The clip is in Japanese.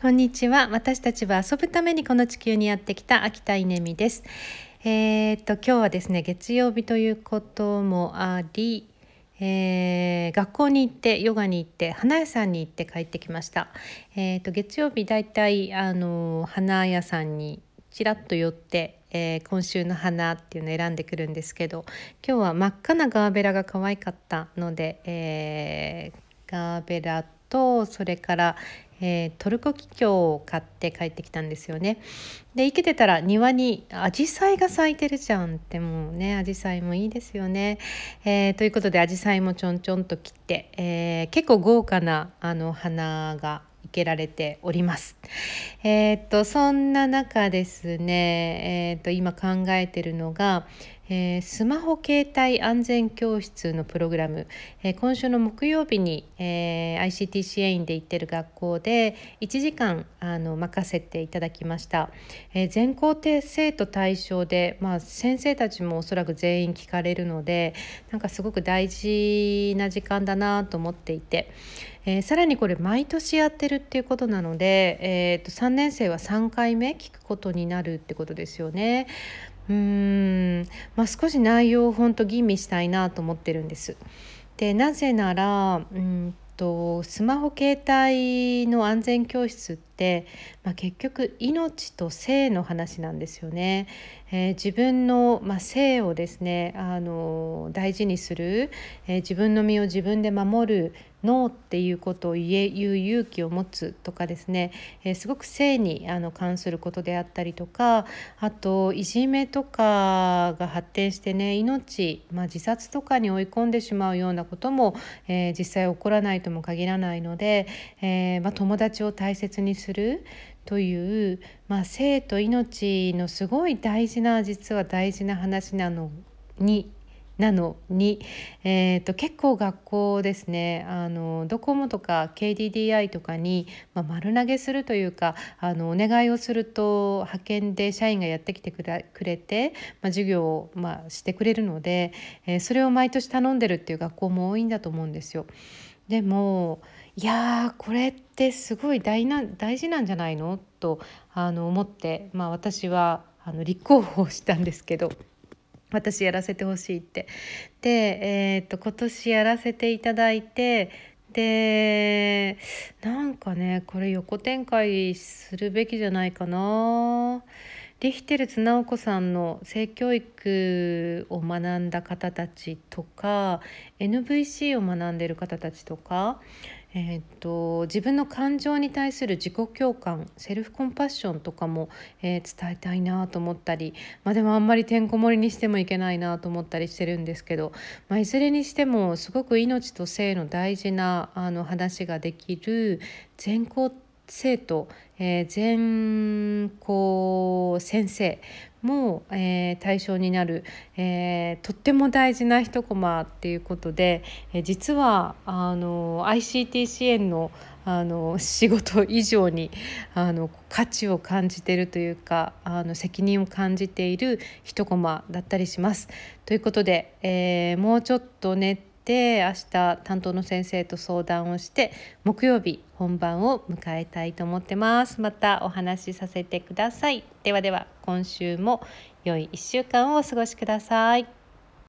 こんにちは。私たちは遊ぶためにこの地球にやってきた秋田稲美です。えー、っと今日はですね月曜日ということもあり、えー、学校に行ってヨガに行って花屋さんに行って帰ってきました。えー、っと月曜日だいたいあの花屋さんにちらっと寄って、え、今週の花っていうのを選んでくるんですけど今日は真っ赤なガーベラが可愛かったので、え、ガーベラとそれから、えー、トルコキキョウを買って帰ってきたんですよね。で生けてたら庭にアジサイが咲いてるじゃんってもうねアジサイもいいですよね。えー、ということでアジサイもちょんちょんと切って、えー、結構豪華なあの花が生けられております。えー、っとそんな中ですね、えー、っと今考えてるのが、えー、スマホ携帯安全教室のプログラム、えー、今週の木曜日に、えー、ICT 支援員で行ってる学校で1時間あの任せていただきました、えー、全校生徒対象で、まあ、先生たちもおそらく全員聞かれるのでなんかすごく大事な時間だなと思っていて、えー、さらにこれ毎年やってるっていうことなので、えー、と3年生は3回目聞くことになるってことですよね。うーん、まあ、少し内容を本当吟味したいなと思ってるんです。でなぜならうんとスマホ携帯の安全教室って、まあ、結局命と性の話なんですよね。えー、自分の、まあ、性をですねあの大事にする、えー、自分の身を自分で守るノーっていうことを言え言う勇気を持つとかですね、えー、すごく性にあの関することであったりとかあといじめとかが発展してね命、まあ、自殺とかに追い込んでしまうようなことも、え実際起こらないとも限らないので、えまあ、友達を大切にするという、まあ、生と命のすごい大事な実は大事な話なのになのに、えーと、結構学校ですねあのドコモとか KDDI とかに、まあ、丸投げするというかあのお願いをすると派遣で社員がやってきてくれて、まあ、授業を、まあ、してくれるので、えー、それを毎年頼んでるっていう学校も多いんだと思うんですよ。でもいやこれってすごい大な大事なんじゃないの？とあの思って、まあ、私はあの立候補したんですけど。私やらせてほしいって。で、えー、と今年やらせていただいてでなんかねこれ横展開するべきじゃないかな。リヒテルツ直子さんの性教育を学んだ方たちとか NVC を学んでる方たちとかえー、っと自分の感情に対する自己共感セルフコンパッションとかも、えー、伝えたいなと思ったり、まあ、でもあんまりてんこ盛りにしてもいけないなと思ったりしてるんですけど、まあ、いずれにしてもすごく命と性の大事なあの話ができる全校生徒、えー、全校先生も、えー、対象になる、えー、とっても大事な一コマっていうことで、えー、実はあの ICT 支援のあの仕事以上にあの価値を感じているというかあの責任を感じている一コマだったりします。ということで、えー、もうちょっとねて明日担当の先生と相談をして木曜日本番を迎えたいと思ってます。またお話しさせてください。ではでは今週も良い1週間をお過ごしください。